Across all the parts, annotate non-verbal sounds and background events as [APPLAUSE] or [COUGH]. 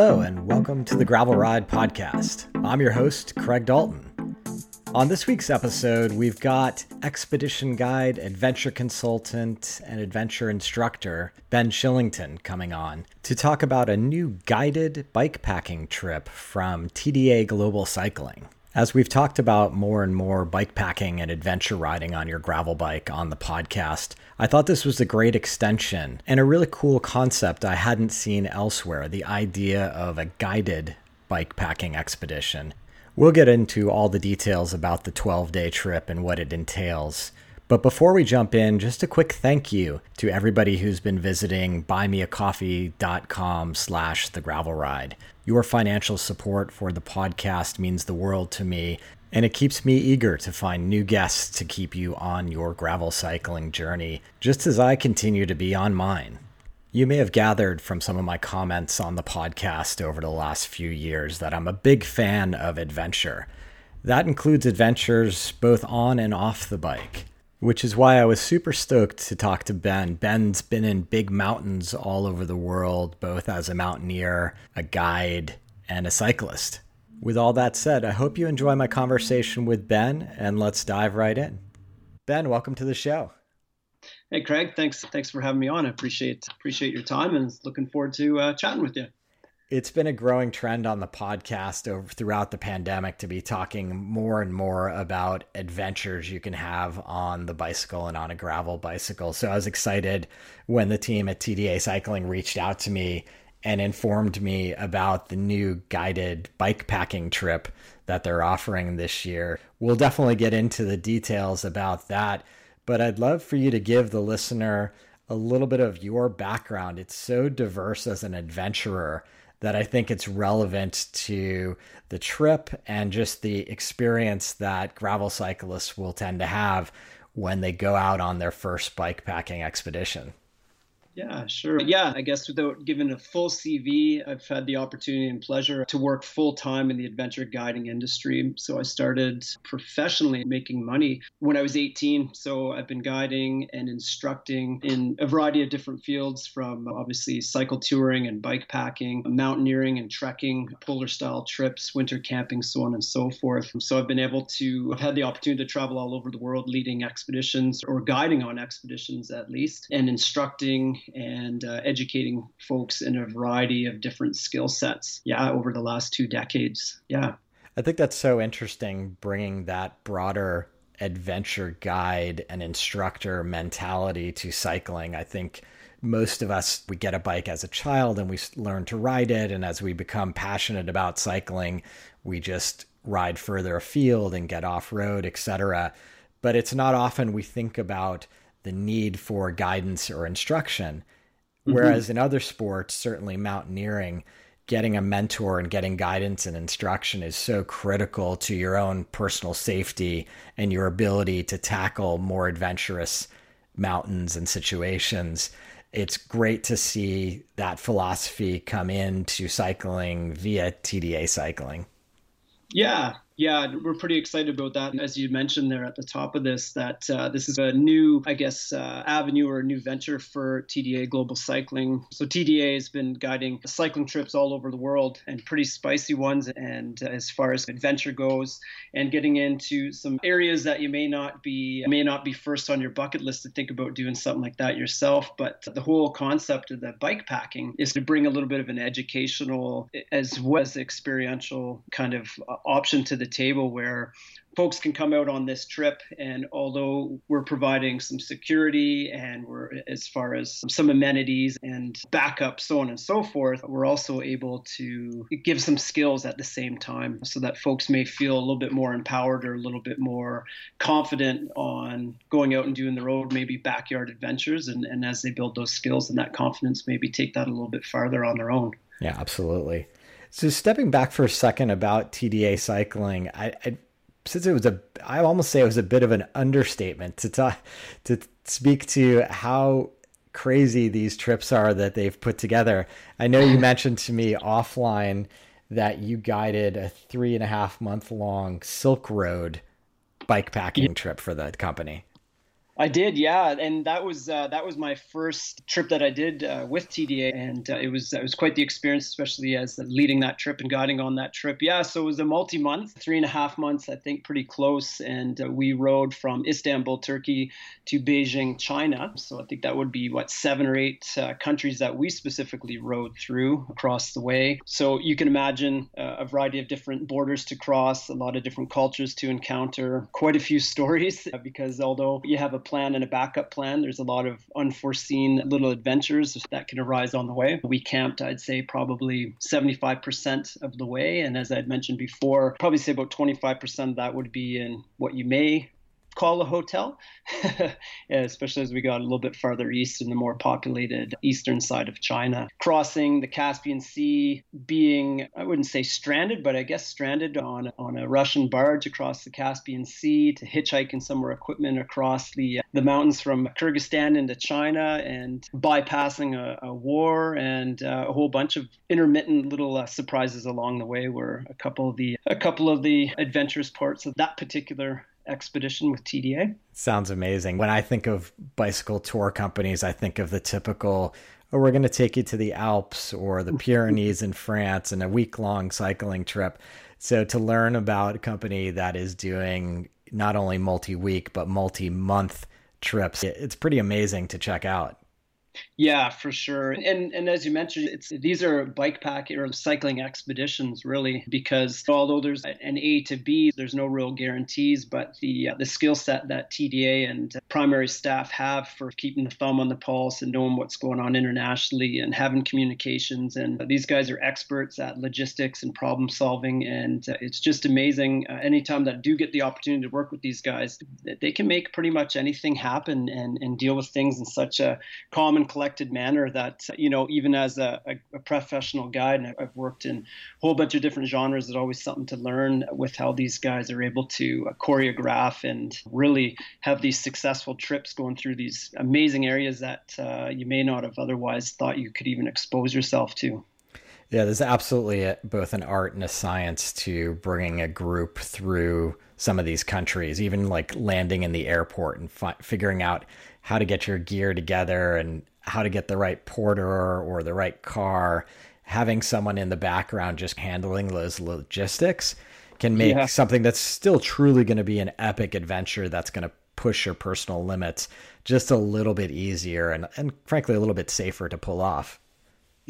Hello, and welcome to the Gravel Ride Podcast. I'm your host, Craig Dalton. On this week's episode, we've got expedition guide, adventure consultant, and adventure instructor Ben Shillington coming on to talk about a new guided bikepacking trip from TDA Global Cycling. As we've talked about more and more bike packing and adventure riding on your gravel bike on the podcast, I thought this was a great extension and a really cool concept I hadn't seen elsewhere the idea of a guided bike packing expedition. We'll get into all the details about the 12 day trip and what it entails. But before we jump in, just a quick thank you to everybody who's been visiting buymeacoffee.com slash the gravel ride. Your financial support for the podcast means the world to me, and it keeps me eager to find new guests to keep you on your gravel cycling journey, just as I continue to be on mine. You may have gathered from some of my comments on the podcast over the last few years that I'm a big fan of adventure. That includes adventures both on and off the bike which is why I was super stoked to talk to Ben. Ben's been in big mountains all over the world, both as a mountaineer, a guide, and a cyclist. With all that said, I hope you enjoy my conversation with Ben, and let's dive right in. Ben, welcome to the show. Hey, Craig. Thanks. Thanks for having me on. I appreciate appreciate your time, and looking forward to uh, chatting with you it's been a growing trend on the podcast over throughout the pandemic to be talking more and more about adventures you can have on the bicycle and on a gravel bicycle. So I was excited when the team at TDA Cycling reached out to me and informed me about the new guided bike packing trip that they're offering this year. We'll definitely get into the details about that, but I'd love for you to give the listener a little bit of your background. It's so diverse as an adventurer that I think it's relevant to the trip and just the experience that gravel cyclists will tend to have when they go out on their first bike packing expedition. Yeah, sure. Yeah, I guess without giving a full CV, I've had the opportunity and pleasure to work full time in the adventure guiding industry. So I started professionally making money when I was 18. So I've been guiding and instructing in a variety of different fields from obviously cycle touring and bike packing, mountaineering and trekking, polar style trips, winter camping, so on and so forth. So I've been able to, I've had the opportunity to travel all over the world leading expeditions or guiding on expeditions at least and instructing and uh, educating folks in a variety of different skill sets. Yeah, over the last two decades. Yeah. I think that's so interesting bringing that broader adventure guide and instructor mentality to cycling. I think most of us we get a bike as a child and we learn to ride it and as we become passionate about cycling, we just ride further afield and get off road, etc. But it's not often we think about the need for guidance or instruction. Mm-hmm. Whereas in other sports, certainly mountaineering, getting a mentor and getting guidance and instruction is so critical to your own personal safety and your ability to tackle more adventurous mountains and situations. It's great to see that philosophy come into cycling via TDA cycling. Yeah, yeah, we're pretty excited about that. As you mentioned there at the top of this, that uh, this is a new, I guess, uh, avenue or a new venture for TDA Global Cycling. So TDA has been guiding cycling trips all over the world and pretty spicy ones. And uh, as far as adventure goes, and getting into some areas that you may not be may not be first on your bucket list to think about doing something like that yourself. But the whole concept of the bike packing is to bring a little bit of an educational as well as experiential kind of uh, option to the table where folks can come out on this trip. And although we're providing some security and we're as far as some amenities and backup so on and so forth we're also able to give some skills at the same time so that folks may feel a little bit more empowered or a little bit more confident on going out and doing the road maybe backyard adventures. And, and as they build those skills and that confidence maybe take that a little bit farther on their own. Yeah absolutely so stepping back for a second about TDA cycling, I, I since it was a I almost say it was a bit of an understatement to talk to speak to how crazy these trips are that they've put together. I know you mentioned to me offline that you guided a three and a half month long Silk Road bike packing yeah. trip for the company. I did, yeah, and that was uh, that was my first trip that I did uh, with TDA, and uh, it was it was quite the experience, especially as leading that trip and guiding on that trip. Yeah, so it was a multi-month, three and a half months, I think, pretty close, and uh, we rode from Istanbul, Turkey, to Beijing, China. So I think that would be what seven or eight uh, countries that we specifically rode through across the way. So you can imagine uh, a variety of different borders to cross, a lot of different cultures to encounter, quite a few [LAUGHS] stories because although you have a plan and a backup plan. There's a lot of unforeseen little adventures that can arise on the way. We camped, I'd say, probably 75% of the way. And as I'd mentioned before, probably say about 25% of that would be in what you may call a hotel, [LAUGHS] especially as we got a little bit farther east in the more populated eastern side of China. Crossing the Caspian Sea, being, I wouldn't say stranded, but I guess stranded on, on a Russian barge across the Caspian Sea to hitchhiking some our equipment across the, the mountains from Kyrgyzstan into China and bypassing a, a war and uh, a whole bunch of intermittent little uh, surprises along the way were a couple of the a couple of the adventurous parts of that particular expedition with TDA. Sounds amazing. When I think of bicycle tour companies, I think of the typical oh, we're going to take you to the Alps or the mm-hmm. Pyrenees in France and a week long cycling trip. So to learn about a company that is doing not only multi week, but multi month trips, it's pretty amazing to check out. Yeah, for sure. And and as you mentioned, it's these are bike pack or cycling expeditions really because although there's an A to B, there's no real guarantees, but the uh, the skill set that TDA and primary staff have for keeping the thumb on the pulse and knowing what's going on internationally and having communications and these guys are experts at logistics and problem solving and uh, it's just amazing uh, anytime that I do get the opportunity to work with these guys they can make pretty much anything happen and and deal with things in such a common collected manner that you know even as a, a, professional guide and I've worked in a whole bunch of different genres there's always something to learn with how these guys are able to uh, choreograph and really have these successful trips going through these amazing areas that uh, you may not have otherwise thought you could even expose yourself to. Yeah, there's absolutely a, both an art and a science to bringing a group through some of these countries, even like landing in the airport and fi- figuring out how to get your gear together and how to get the right porter or the right car, having someone in the background just handling those logistics can make yeah. something that's still truly going to be an epic adventure that's going to push your personal limits just a little bit easier and, and frankly a little bit safer to pull off.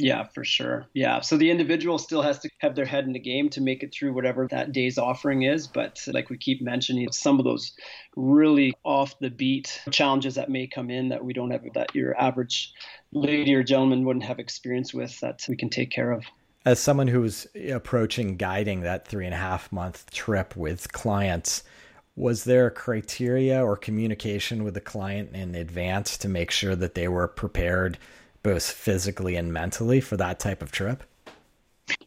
Yeah, for sure. Yeah. So the individual still has to have their head in the game to make it through whatever that day's offering is. But like we keep mentioning, some of those really off the beat challenges that may come in that we don't have that your average lady or gentleman wouldn't have experience with that we can take care of. As someone who's approaching guiding that three and a half month trip with clients, was there a criteria or communication with the client in advance to make sure that they were prepared? Both physically and mentally for that type of trip?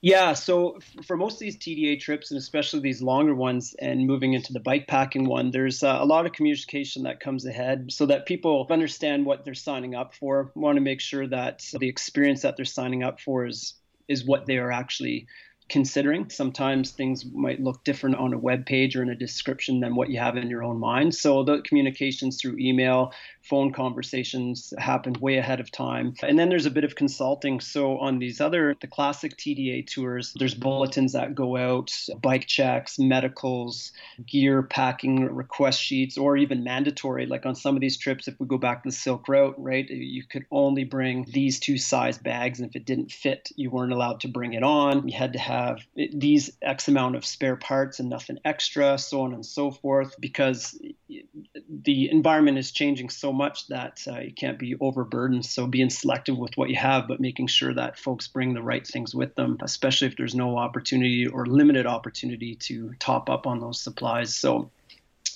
Yeah, so for most of these TDA trips, and especially these longer ones, and moving into the bike packing one, there's uh, a lot of communication that comes ahead so that people understand what they're signing up for. Want to make sure that the experience that they're signing up for is is what they are actually considering. Sometimes things might look different on a web page or in a description than what you have in your own mind. So the communications through email, phone conversations happened way ahead of time. And then there's a bit of consulting. So on these other, the classic TDA tours, there's bulletins that go out, bike checks, medicals, gear packing request sheets, or even mandatory. Like on some of these trips, if we go back to the Silk Route, right, you could only bring these two size bags. And if it didn't fit, you weren't allowed to bring it on. You had to have these X amount of spare parts and nothing extra, so on and so forth, because the environment is changing so much that uh, you can't be overburdened. So being selective with what you have, but making sure that folks bring the right things with them, especially if there's no opportunity or limited opportunity to top up on those supplies. So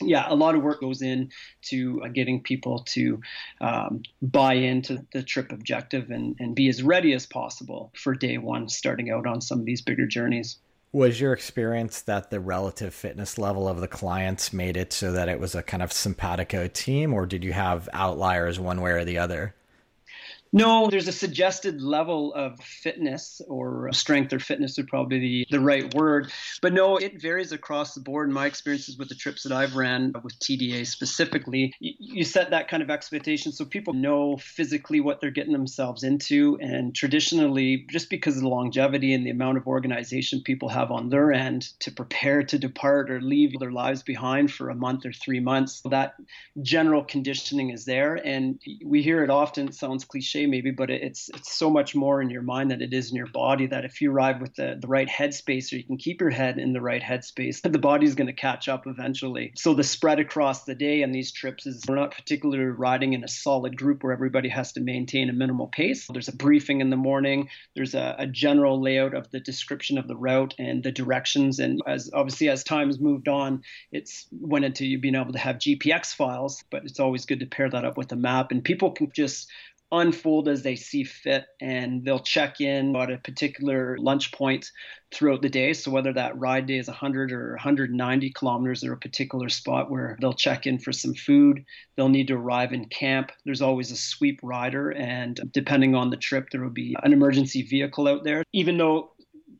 yeah, a lot of work goes in to uh, getting people to um, buy into the trip objective and, and be as ready as possible for day one, starting out on some of these bigger journeys. Was your experience that the relative fitness level of the clients made it so that it was a kind of simpatico team, or did you have outliers one way or the other? No, there's a suggested level of fitness or strength or fitness would probably be the right word. But no, it varies across the board. My experiences with the trips that I've ran with TDA specifically, you set that kind of expectation so people know physically what they're getting themselves into. And traditionally, just because of the longevity and the amount of organization people have on their end to prepare to depart or leave their lives behind for a month or three months, that general conditioning is there. And we hear it often, it sounds cliche maybe, but it's it's so much more in your mind than it is in your body that if you arrive with the, the right headspace or you can keep your head in the right headspace, [LAUGHS] the body's going to catch up eventually. So the spread across the day on these trips is we're not particularly riding in a solid group where everybody has to maintain a minimal pace. There's a briefing in the morning, there's a, a general layout of the description of the route and the directions. And as obviously as time's moved on, it's went into you being able to have GPX files, but it's always good to pair that up with a map. And people can just unfold as they see fit and they'll check in at a particular lunch point throughout the day. So whether that ride day is 100 or 190 kilometers or a particular spot where they'll check in for some food they'll need to arrive in camp. There's always a sweep rider and depending on the trip there will be an emergency vehicle out there. Even though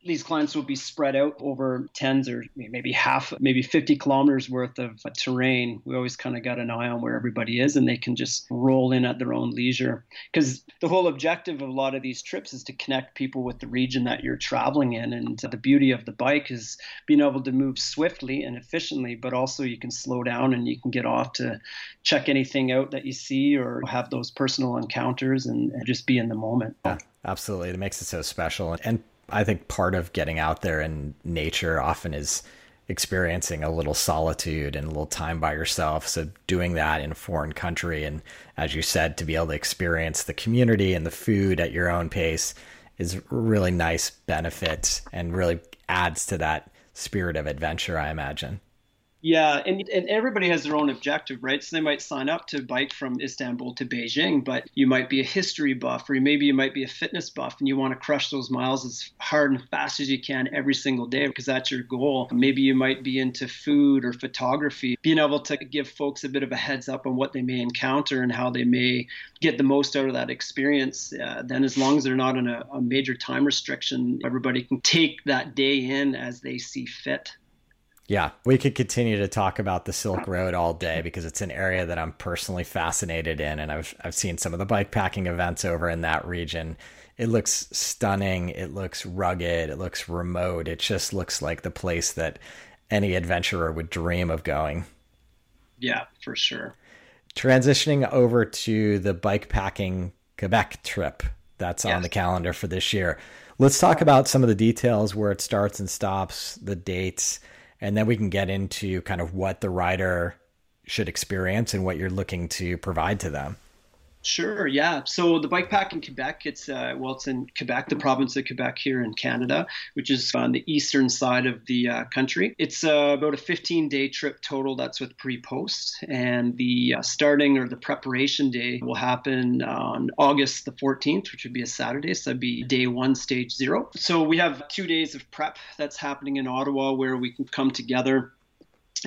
these clients will be spread out over tens or maybe half, maybe 50 kilometers worth of terrain. We always kind of got an eye on where everybody is and they can just roll in at their own leisure. Because the whole objective of a lot of these trips is to connect people with the region that you're traveling in. And the beauty of the bike is being able to move swiftly and efficiently, but also you can slow down and you can get off to check anything out that you see or have those personal encounters and, and just be in the moment. Yeah, absolutely. It makes it so special. And I think part of getting out there in nature often is experiencing a little solitude and a little time by yourself. So doing that in a foreign country and as you said, to be able to experience the community and the food at your own pace is really nice benefit and really adds to that spirit of adventure, I imagine. Yeah, and, and everybody has their own objective, right? So they might sign up to bike from Istanbul to Beijing, but you might be a history buff, or maybe you might be a fitness buff, and you want to crush those miles as hard and fast as you can every single day because that's your goal. Maybe you might be into food or photography. Being able to give folks a bit of a heads up on what they may encounter and how they may get the most out of that experience, uh, then as long as they're not in a, a major time restriction, everybody can take that day in as they see fit. Yeah, we could continue to talk about the Silk Road all day because it's an area that I'm personally fascinated in, and I've I've seen some of the bike packing events over in that region. It looks stunning. It looks rugged. It looks remote. It just looks like the place that any adventurer would dream of going. Yeah, for sure. Transitioning over to the bike packing Quebec trip that's yes. on the calendar for this year. Let's talk about some of the details where it starts and stops, the dates and then we can get into kind of what the rider should experience and what you're looking to provide to them. Sure. Yeah. So the bike pack in Quebec, it's uh, well, it's in Quebec, the province of Quebec here in Canada, which is on the eastern side of the uh, country. It's uh, about a 15-day trip total. That's with pre-post, and the uh, starting or the preparation day will happen on August the 14th, which would be a Saturday. So that'd be day one, stage zero. So we have two days of prep that's happening in Ottawa where we can come together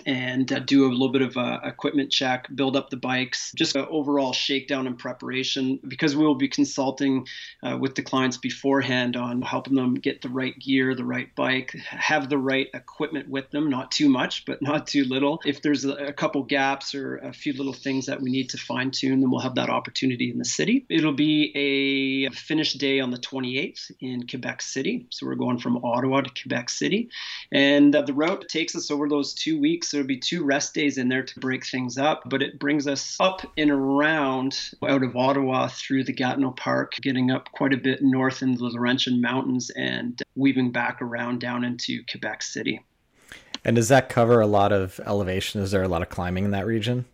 and uh, do a little bit of a equipment check, build up the bikes, just an overall shakedown and preparation because we will be consulting uh, with the clients beforehand on helping them get the right gear, the right bike, have the right equipment with them, not too much, but [LAUGHS] not too little. If there's a, a couple gaps or a few little things that we need to fine tune, then we'll have that opportunity in the city. It'll be a finish day on the 28th in Quebec City. So we're going from Ottawa to Quebec City. And uh, the route takes us over those two weeks weeks. There'll be two rest days in there to break things up, but it brings us up and around out of Ottawa through the Gatineau Park, getting up quite a bit north in the Laurentian Mountains and weaving back around down into Quebec City. And does that cover a lot of elevation? Is there a lot of climbing in that region?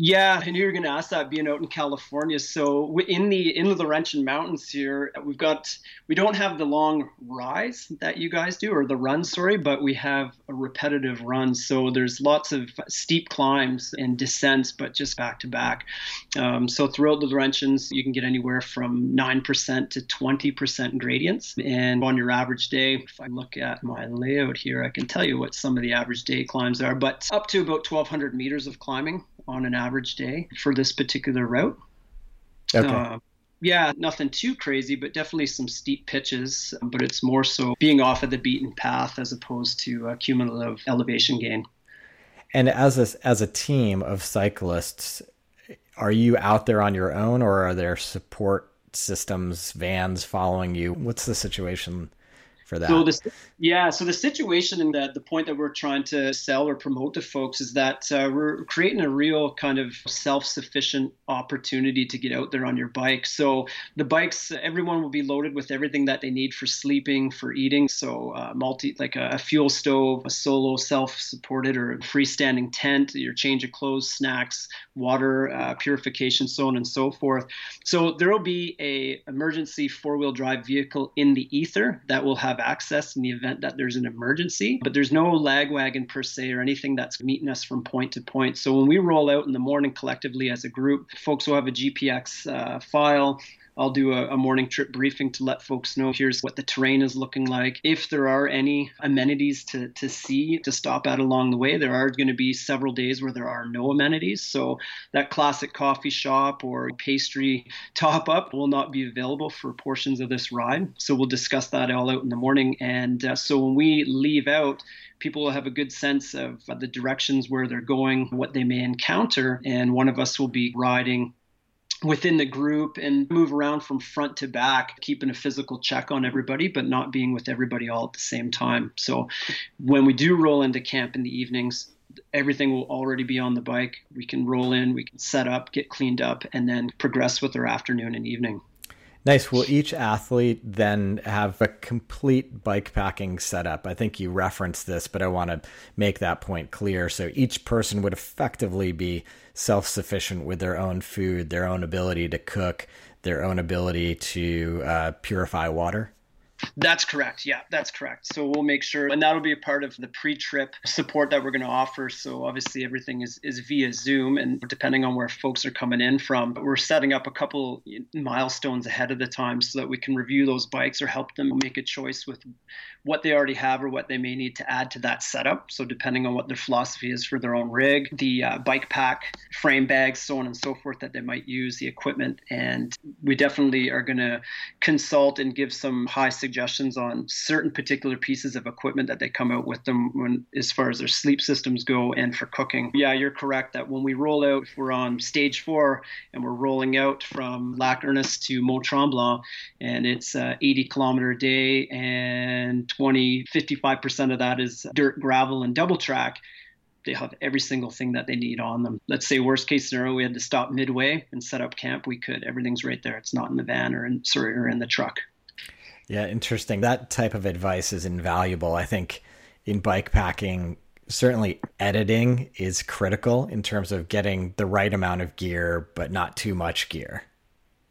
Yeah, and you're going to ask that being out in California. So in the in the Laurentian Mountains here, we've got we don't have the long rise that you guys do or the run, sorry, but we have a repetitive run. So there's lots of steep climbs and descents, but just back to back. Um, so throughout the Laurentians, you can get anywhere from nine percent to twenty percent gradients. And on your average day, if I look at my layout here, I can tell you what some of the average day climbs are, but up to about 1,200 meters of climbing on an average day for this particular route. Okay. Uh, Yeah, nothing too crazy, but definitely some steep pitches. But it's more so being off of the beaten path as opposed to a cumulative elevation gain. And as a, as a team of cyclists, are you out there on your own or are there support systems, vans following you? What's the situation for that? So yeah, so the situation and the, the point that we're trying to sell or promote to folks is that uh, we're creating a real kind of self-sufficient opportunity to get out there on your bike. So the bikes, everyone will be loaded with everything that they need for sleeping, for eating. So uh, multi, like a, a, fuel stove, a solo self-supported or freestanding tent, your change of clothes, snacks, water, uh, purification, so on and so forth. So there will be a emergency four-wheel drive vehicle in the ether that will have access in the event that there's an emergency, but there's no lag wagon per se or anything that's meeting us from point to point. So when we roll out in the morning collectively as a group, folks will have a GPX uh, file I'll do a, a, morning trip briefing to let folks know here's what the terrain is looking like. If there are any amenities to, to see, to stop at along the way, there are going to be several days where there are no amenities. So that classic coffee shop or pastry [LAUGHS] top up will not be available for portions of this ride. So we'll discuss that all out in the morning. And uh, so when we leave out, people will have a good sense of the directions where they're going, what they may encounter, and one of us will be riding within the group and move around from front to back, keeping a physical check on everybody, but not being with everybody all at the same time. So when we do roll into camp in the evenings, everything will already be on the bike. We can roll in, we can set up, get cleaned up, and then progress with our afternoon and evening. Nice. Will each athlete then have a complete bike packing setup? I think you referenced this, but I want to make that point clear. So each person would effectively be self sufficient with their own food, their own ability to cook, their own ability to uh, purify water. That's correct. Yeah, that's correct. So we'll make sure, and that'll be a part of the pre-trip support that we're going to offer. So obviously everything is, is via Zoom, and depending on where folks are coming in from, but we're setting up a couple milestones ahead of the time so that we can review those bikes or help them make a choice with what they already have or what they may need to add to that setup. So depending on what their philosophy is for their own rig, the uh, bike pack, frame bags, so on and so forth that they might use, the equipment, and we definitely are going to consult and give some high suggestions on certain particular pieces of equipment that they come out with them when as far as their sleep systems go and for cooking. Yeah, you're correct that when we roll out, if we're on stage four and we're rolling out from Lac Ernest to Mont Tremblant, and it's uh, 80 kilometer a day and 20, 55% of that is dirt, gravel, and double track they have every single thing that they need on them. Let's say worst case scenario, we had to stop midway and set up camp. We could. Everything's right there. It's not in the van or in sorry or in the truck. Yeah, interesting. That type of advice is invaluable. I think in bike packing, certainly editing is critical in terms of getting the right amount of gear, but not too much gear.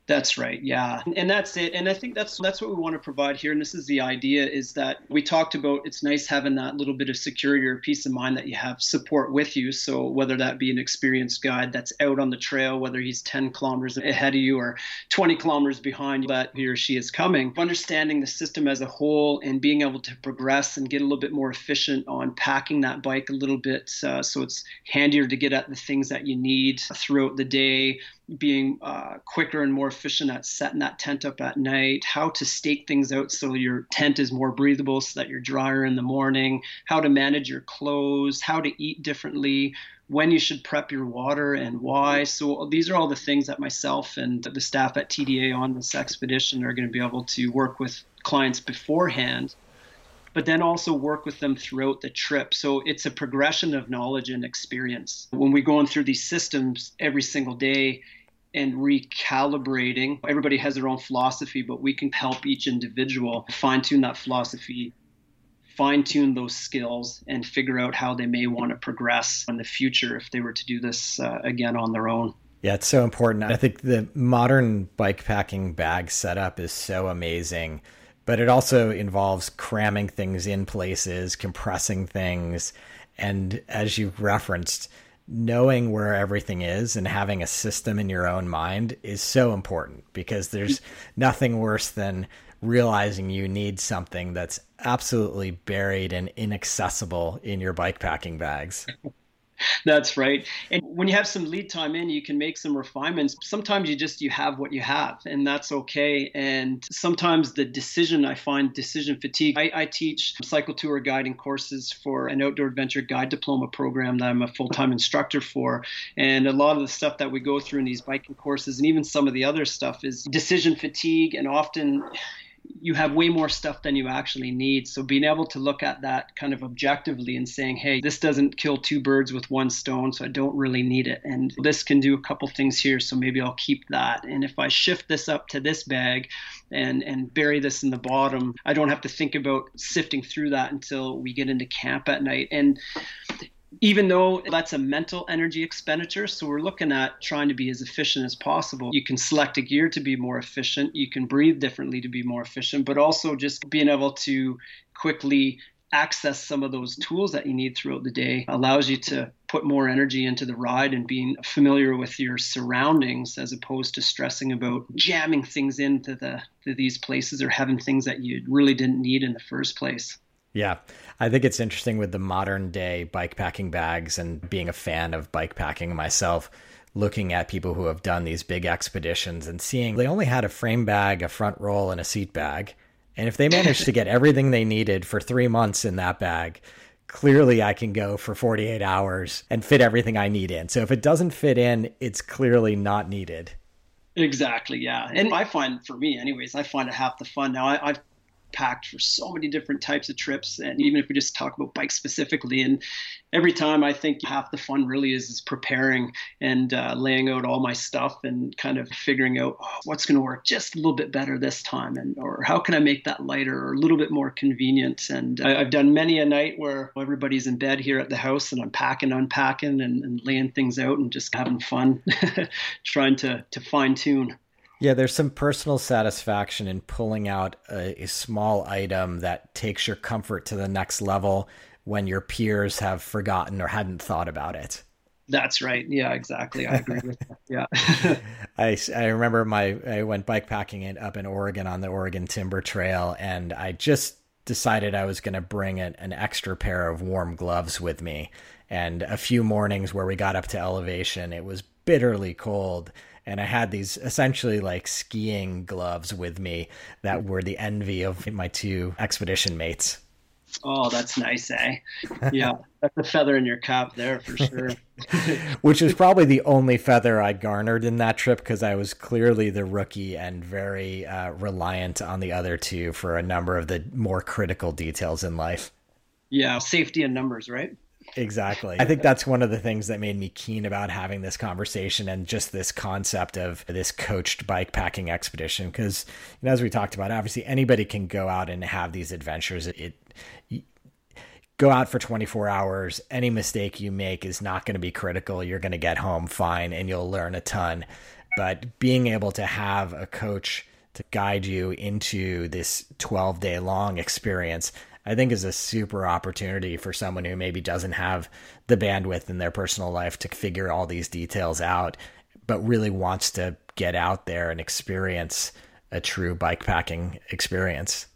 That's right. Yeah. And that's it. And I think that's that's what we want to provide here. And this is the idea is that we talked about it's nice having that little bit of security or peace of mind that you have support with you. So whether that be an experienced guide that's out on the trail, whether he's 10 kilometers ahead of you or 20 kilometers behind you, that he or she is coming, understanding the system as a whole and being able to progress and get a little bit more efficient on packing that bike a little bit uh, so it's handier to get at the things that you need throughout the day being uh, quicker and more efficient at setting that tent up at night, how to stake things out so your tent is more breathable so that you're drier in the morning, how to manage your clothes, how to eat differently, when you should prep your water and why. So these are all the things that myself and the staff at TDA on this expedition are going to be able to work with clients beforehand but then also work with them throughout the trip. So it's a progression of knowledge and experience. When we're going through these systems every single day, and recalibrating. Everybody has their own philosophy, but we can help each individual fine tune that philosophy, fine tune those skills, and figure out how they may want to progress in the future if they were to do this uh, again on their own. Yeah, it's so important. I think the modern bike packing bag setup is so amazing, but it also involves cramming things in places, compressing things, and as you referenced, knowing where everything is and having a system in your own mind is so important because there's nothing worse than realizing you need something that's absolutely buried and inaccessible in your bike packing bags. [LAUGHS] That's right. And when you have some lead time in, you can make some refinements. Sometimes you just you have what you have, and that's okay. And sometimes the decision I find decision fatigue. I, I teach cycle tour guiding courses for an outdoor adventure guide diploma program that I'm a full time instructor for. And a lot of the stuff that we go through in these biking courses, and even some of the other stuff, is decision fatigue. And often you have way more stuff than you actually need. So being able to look at that kind of objectively and saying, hey, this doesn't kill two birds with one stone, so I don't really need it. And this can do a couple things here, so maybe I'll keep that. And if I shift this up to this bag and and bury this in the bottom, I don't have to think about sifting through that until we get into camp at night. And even though that's a mental energy expenditure, so we're looking at trying to be as efficient as possible. You can select a gear to be more efficient, you can breathe differently to be more efficient, but also just being able to quickly access some of those tools that you need throughout the day allows you to put more energy into the ride and being familiar with your surroundings as opposed to stressing about jamming things into the to these places or having things that you really didn't need in the first place. Yeah. I think it's interesting with the modern day bike packing bags and being a fan of bike packing myself, looking at people who have done these big expeditions and seeing they only had a frame bag, a front roll, and a seat bag. And if they managed to get [LAUGHS] everything they needed for three months in that bag, clearly I can go for 48 hours and fit everything I need in. So if it doesn't fit in, it's clearly not needed. Exactly, yeah. And I find, for me, anyways, I find it half the fun. Now, I, have packed for so many different types of trips. And even if we just talk about bikes specifically, and every time I think half the fun really is, is preparing and uh, laying out all my stuff and kind of figuring out oh, what's going to work just a little bit better this time, and or how can I make that lighter or a little bit more convenient. And I, have done many a night where everybody's in bed here at the house, and I'm packing, unpacking, and, and laying things out and just having fun, [LAUGHS] trying to to fine tune. Yeah, there's some personal satisfaction in pulling out a, a, small item that takes your comfort to the next level when your peers have forgotten or hadn't thought about it. That's right. Yeah, exactly. I agree with that. Yeah. [LAUGHS] [LAUGHS] I, I remember my I went bike packing it up in Oregon on the Oregon Timber Trail, and I just decided I was going to bring an, an extra pair of warm gloves with me. And a few mornings where we got up to elevation, it was bitterly cold and I had these essentially like skiing gloves with me that were the envy of my two expedition mates. Oh, that's nice, eh? Yeah, that's a feather in your cap there for sure. [LAUGHS] [LAUGHS] Which is probably the only feather I garnered in that trip because I was clearly the rookie and very uh, reliant on the other two for a number of the more critical details in life. Yeah, safety in numbers, right? Exactly. I think that's one of the things that made me keen about having this conversation and just this concept of this coached bike packing expedition. Because, you know, as we talked about, obviously anybody can go out and have these adventures. It, it go out for 24 hours. Any mistake you make is not going to be critical. You're going to get home fine and you'll learn a ton. But being able to have a coach to guide you into this 12 day long experience I think is a super opportunity for someone who maybe doesn't have the bandwidth in their personal life to figure all these details out, but really wants to get out there and experience a true bike packing experience.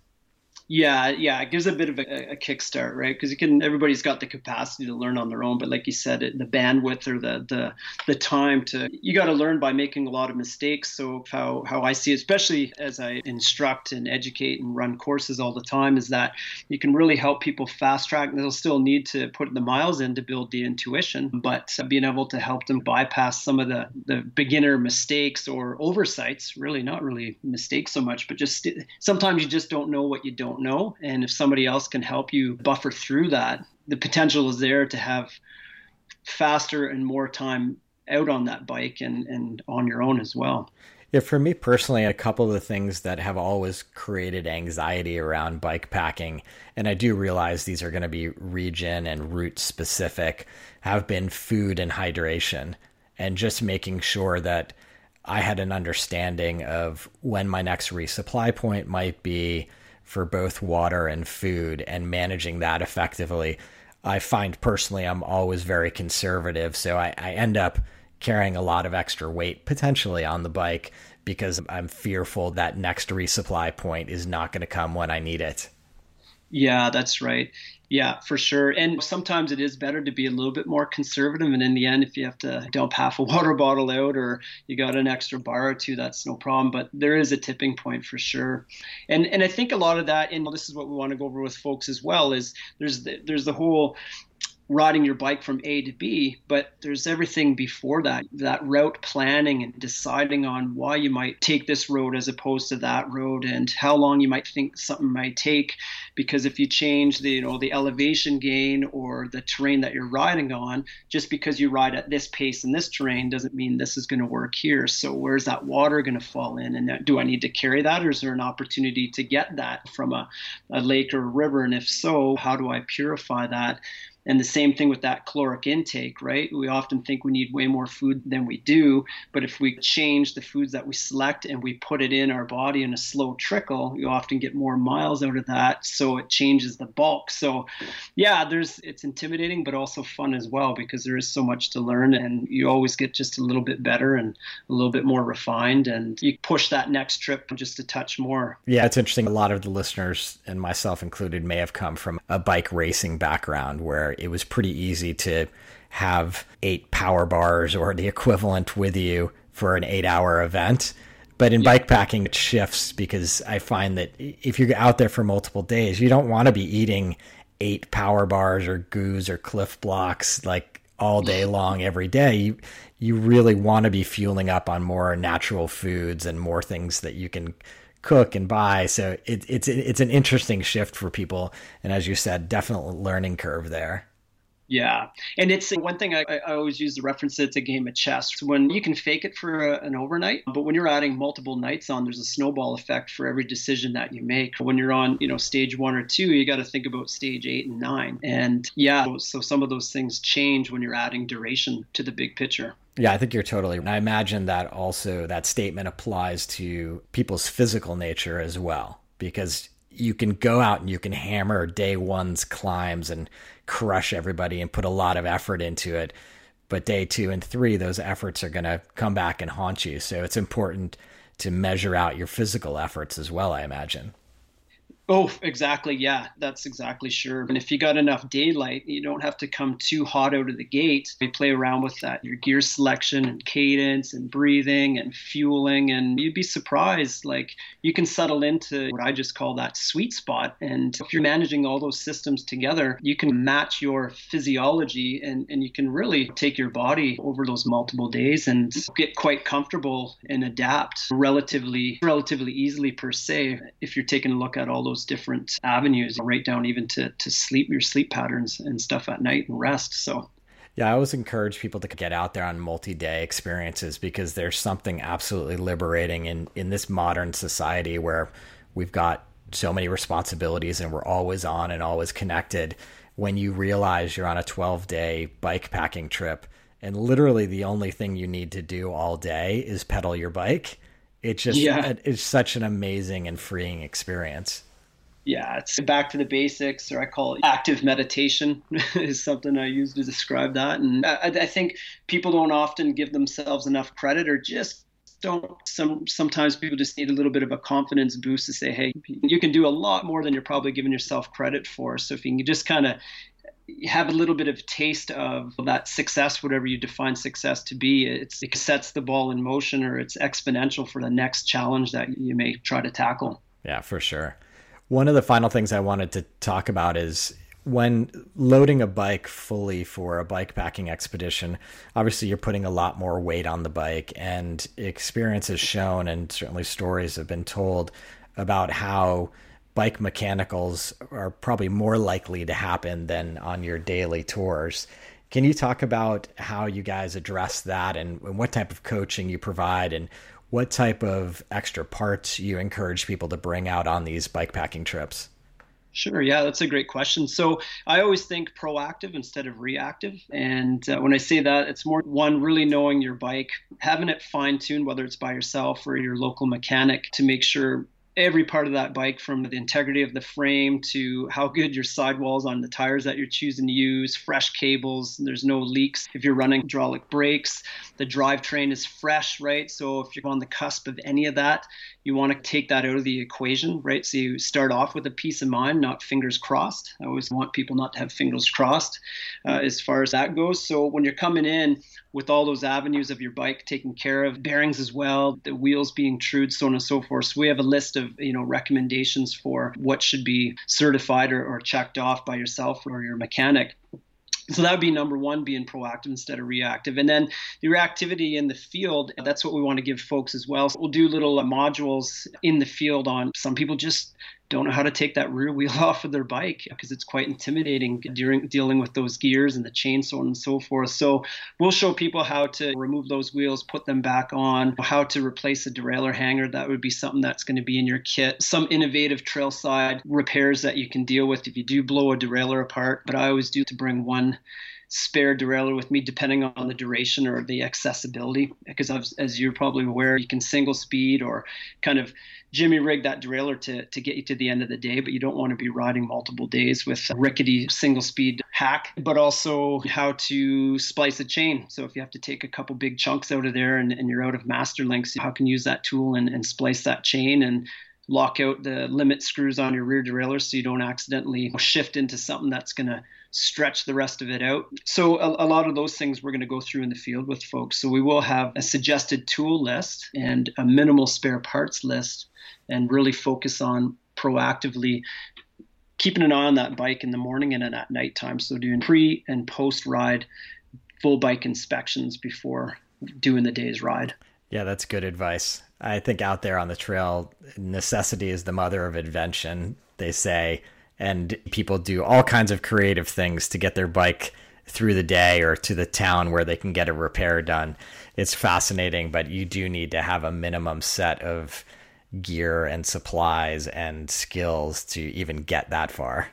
Yeah, yeah, it gives a bit of a, a kickstart, right? Because you can everybody's got the capacity to learn on their own, but like you said, it, the bandwidth or the the the time to you got to learn by making a lot of mistakes. So how how I see, it, especially as I instruct and educate and run courses all the time, is that you can really help people fast track. They'll still need to put the miles in to build the intuition, but being able to help them bypass some of the the beginner mistakes or oversights, really not really mistakes so much, but just sometimes you just don't know what you don't know. And if somebody else can help you buffer through that, the potential is there to have faster and more time out on that bike and, and on your own as well. Yeah, for me personally, a couple of the things that have always created anxiety around bike packing, and I do realize these are going to be region and route specific, have been food and hydration, and just making sure that I had an understanding of when my next resupply point might be, for both water and food and managing that effectively. I find personally I'm always very conservative, so I, I end up carrying a lot of extra weight potentially on the bike because I'm fearful that next resupply point is not going to come when I need it. Yeah, that's right. Yeah, for sure. And sometimes it is better to be a little bit more conservative. And in the end, if you have to dump half a [LAUGHS] water bottle out or you got an extra bar or two, that's no problem. But there is a tipping point for sure. And and I think a lot of that, and this is what we want to go over with folks as well, is there's the, there's the whole riding your bike from A to B, but there's everything before that, that route planning and deciding on why you might take this road as opposed to that road and how long you might think something might take. Because if you change the, you know, the elevation gain or the terrain that you're riding on, just because you ride at this pace in this terrain doesn't mean this is going to work here. So where's that water going to fall in? And uh, do I need to carry that or is there an opportunity to get that from a, a lake or a river? And if so, how do I purify that? And the same thing with that caloric intake, right? We often think we need way more food than we do, but if we change the foods that we select and we put it in our body in a slow trickle, you often get more miles out of that. So it changes the bulk. So, yeah, there's it's intimidating, but also fun as well because there is so much to learn, and you always get just a little bit better and a little bit more refined, and you push that next trip just a touch more. Yeah, it's interesting. A lot of the listeners, and myself included, may have come from a bike racing background where it was pretty easy to have eight power bars or the [LAUGHS] equivalent with you for an eight hour event. But in yeah. bike packing, it shifts because I find that if you're out there for multiple days, you don't want to be eating eight power bars or GUs or Clif Bloks like all day [LAUGHS] long every day. You, you really want to be fueling up on more natural foods and more things that you can cook and buy. So it, it's it's an interesting shift for people, and as you said, definitely learning curve there. Yeah. And it's one thing I, I always use the reference it's a game of chess. When you can fake it for a, an overnight, but when you're adding multiple nights on, there's a snowball effect for every decision that you make. When you're on, you know, stage one or two, you got to think about stage eight and nine. And yeah, so some of those things change when you're adding duration to the big picture. Yeah, I think you're totally. I imagine that also that statement applies to people's physical nature as well, because you can go out and you can hammer day one's climbs and crush everybody and put a lot of effort into it. But day two and three, those efforts are going to come back and haunt you. So it's important to measure out your physical efforts as well, I imagine. Oh, exactly. Yeah, that's exactly sure. And if you got enough daylight, you don't have to come too hot out of the gate. You play around with that, your gear selection and cadence and breathing and fueling, and you'd be surprised. Like you can settle into what I just call that sweet spot. And if you're managing all those systems together, you can match your physiology and, and you can really take your body over those multiple days and get quite comfortable and adapt relatively relatively easily per se if you're taking a look at all those those different avenues, right down even to, to sleep, your sleep patterns and stuff at night and rest. So yeah, I always encourage people to get out there on multi-day experiences because there's something absolutely liberating in in this modern society where we've got so many responsibilities and we're always on and always connected. When you realize you're on a 12-day bike packing trip and literally the only thing you need to do all day is pedal your bike, it's just yeah. it's such an amazing and freeing experience yeah, it's back to the basics, or I call it active meditation, [LAUGHS] is something I use to describe that. And I, I, think people don't often give themselves enough credit, or just don't. Some sometimes people just need a little bit of a confidence boost to say, hey, you can do a lot more than you're probably giving yourself credit for. So if you can just kind of have a little bit of taste of that success, whatever you define success to be, it's, it sets the ball in motion, or it's exponential for the next challenge that you may try to tackle. Yeah, for sure. One of the final things I wanted to talk about is when loading a bike fully for a bike packing expedition, obviously you're putting a lot more weight on the bike, and experience has shown, and certainly stories have been told about how bike mechanicals are probably more likely to happen than on your daily tours. Can you talk about how you guys address that and, and what type of coaching you provide and what type of extra parts you encourage people to bring out on these bike packing trips? Sure. Yeah, that's a great question. So I always think proactive instead of reactive. And uh, when I say that, it's more one, really knowing your bike, having it fine tuned, whether it's by yourself or your local mechanic, to make sure every part of that bike from the integrity of the frame to how good your sidewalls on the tires that you're choosing to use, fresh cables, there's no leaks if you're running hydraulic brakes, the drivetrain is fresh, right? So if you're on the cusp of any of that, you want to take that out of the equation, right? So you start off with a peace of mind, not fingers crossed. I always want people not to have fingers crossed uh, as far as that goes. So when you're coming in with all those avenues of your bike taken care of, bearings as well, the wheels being trued, so on and so forth. So we have a list of you know recommendations for what should be certified or, or checked off by yourself or your mechanic so that would be number one being proactive instead of reactive. And then the reactivity in the field that's what we want to give folks as well. So we'll do little uh, modules in the field on some people just don't know how to take that rear wheel [LAUGHS] off of their bike because it's quite intimidating during dealing with those gears and the chain so on and so forth. So we'll show people how to remove those wheels, put them back on, how to replace a derailleur hanger. That would be something that's going to be in your kit. Some innovative trail side repairs that you can deal with if you do blow a derailleur apart. But I always do to bring one spare derailleur with me depending on the duration or the accessibility. Because as you're probably aware you can single speed or kind of jimmy rig that derailleur to, to get you to the end of the day but you don't want to be riding multiple days with a rickety single speed hack but also how to splice a chain. So if you have to take a couple big chunks out of there and, and you're out of master links how can you use that tool and, and splice that chain and lock out the limit screws on your rear derailleur so you don't accidentally shift into something that's going to stretch the rest of it out. So a, a lot of those things we're going to go through in the field with folks. So we will have a suggested tool list and a minimal spare parts list and really focus on proactively keeping an eye on that bike in the morning and then at nighttime. So doing pre and post ride full bike inspections before doing the day's ride. Yeah, that's good advice. I think out there on the trail, necessity is the mother of invention, they say and people do all kinds of creative things to get their bike through the day or to the town where they can get a repair done. It's fascinating, but you do need to have a minimum set of gear and supplies and skills to even get that far.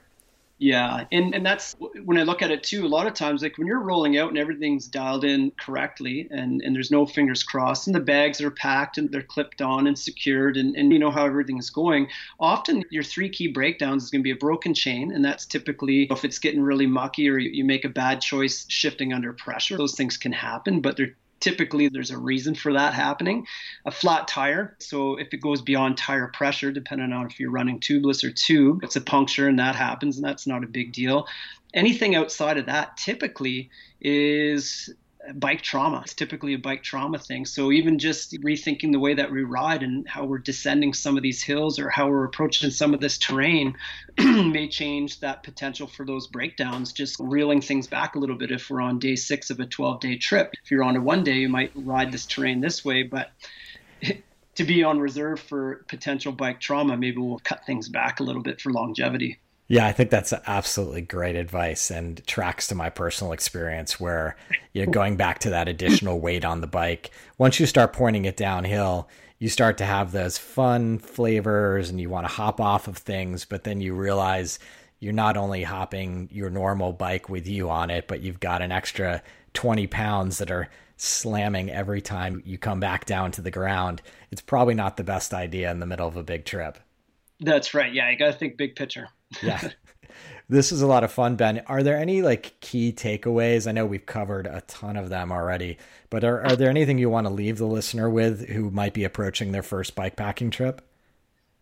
Yeah, and and that's when I look at it too. A lot of times, like when you're rolling out and everything's dialed in correctly, and and there's no fingers crossed, and the bags are packed and they're clipped on and secured, and and you know how everything's going. Often, your three key breakdowns is going to be a broken chain, and that's typically if it's getting really mucky or you, you make a bad choice shifting under pressure. Those things can happen, but they're typically there's a reason for that happening. A flat tire, so if it goes beyond tire pressure, depending on if you're running tubeless or tube, it's a puncture and that happens, and that's not a big deal. Anything outside of that typically is bike trauma. It's typically a bike trauma thing. So even just rethinking the way that we ride and how we're descending some of these hills or how we're approaching some of this terrain [CLEARS THROAT] may change that potential for those breakdowns. Just reeling things back a little bit if we're on day six of a 12 day trip. If you're on a one day, you might ride this terrain this way, but [LAUGHS] to be on reserve for potential bike trauma, maybe we'll cut things back a little bit for longevity. Yeah, I think that's absolutely great advice and tracks to my personal experience where you know going back to that additional [LAUGHS] weight on the bike. Once you start pointing it downhill, you start to have those fun flavors and you want to hop off of things, but then you realize you're not only hopping your normal bike with you on it, but you've got an extra 20 pounds that are slamming every time you come back down to the ground. It's probably not the best idea in the middle of a big trip. That's right. Yeah, you got to think big picture yeah. [LAUGHS] This is a lot of fun, Ben. Are there any like key takeaways? I know we've covered a ton of them already, but are, are there anything you want to leave the listener with who might be approaching their first bike packing trip?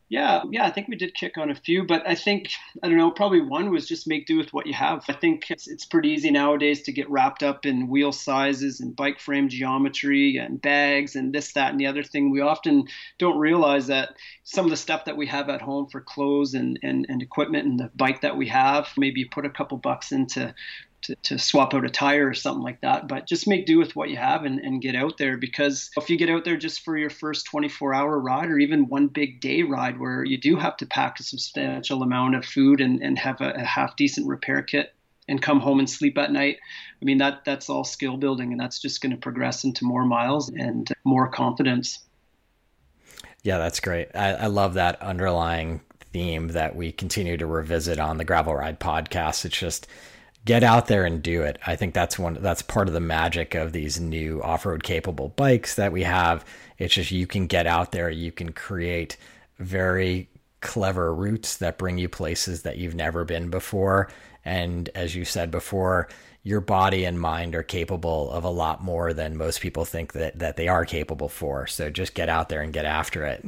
Yeah, yeah, I think we did kick on a few, but I think I don't know. Probably one was just make do with what you have. I think it's, it's pretty easy nowadays to get wrapped up in wheel sizes and bike frame geometry and bags and this, that, and the other thing. We often don't realize that some of the stuff that we have at home for clothes and, and, and equipment and the bike that we have, maybe you put a couple bucks into to, to swap out a tire or something like that. But just make do with what you have and, and get out there because if you get out there just for your first 24 hour ride or even one big day ride where you do have to pack a substantial amount of food and, and have a, a half decent repair kit and come home and sleep at night. I mean that that's all skill building and that's just going to progress into more miles and more confidence. Yeah, that's great. I, I love that underlying theme that we continue to revisit on the Gravel Ride podcast. It's just get out there and do it. I think that's one that's part of the magic of these new off-road capable bikes that we have. It's just you can get out there, you can create very clever routes that bring you places that you've never been before. And as you said before, your body and mind are capable of a lot more than most people think that, that they are capable for. So just get out there and get after it.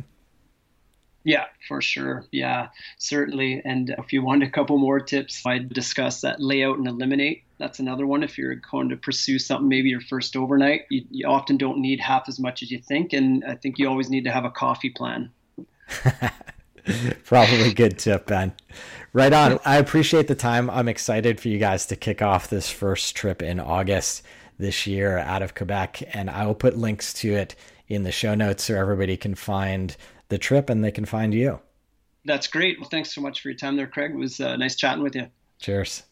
Yeah, for sure. Yeah, certainly. And if you want a couple more tips, I'd discuss that layout and eliminate. That's another one. If you're going to pursue something, maybe your first overnight, you, you often don't need half as much as you think. And I think you always need to have a coffee plan. [LAUGHS] Probably good tip, Ben. Right on. I appreciate the time. I'm excited for you guys to kick off this first trip in August this year out of Quebec. And I will put links to it in the show notes so everybody can find the trip and they can find you. That's great. Well, thanks so much for your time there, Craig. It was uh, nice chatting with you. Cheers.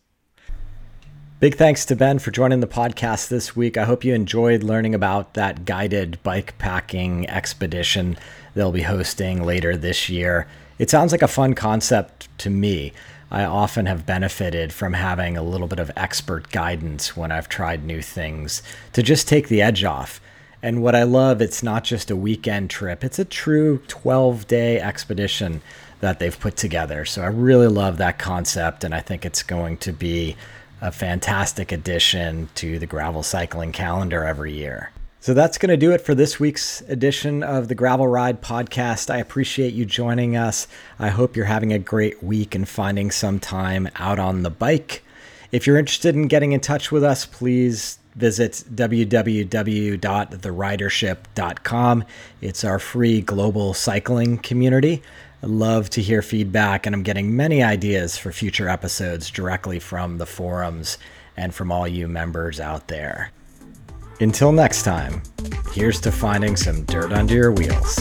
Big thanks to Ben for joining the podcast this week. I hope you enjoyed learning about that guided bike packing expedition they'll be hosting later this year. It sounds like a fun concept to me. I often have benefited from having a little bit of expert guidance when I've tried new things to just take the edge off. And what I love, it's not just a weekend trip, it's a true 12 day expedition that they've put together. So I really love that concept, and I think it's going to be a fantastic addition to the gravel cycling calendar every year. So that's going to do it for this week's edition of the Gravel Ride podcast. I appreciate you joining us. I hope you're having a great week and finding some time out on the bike. If you're interested in getting in touch with us, please visit www.theridership.com. It's our free global cycling community. I love to hear feedback, and I'm getting many ideas for future episodes directly from the forums and from all you members out there. Until next time, here's to finding some dirt under your wheels.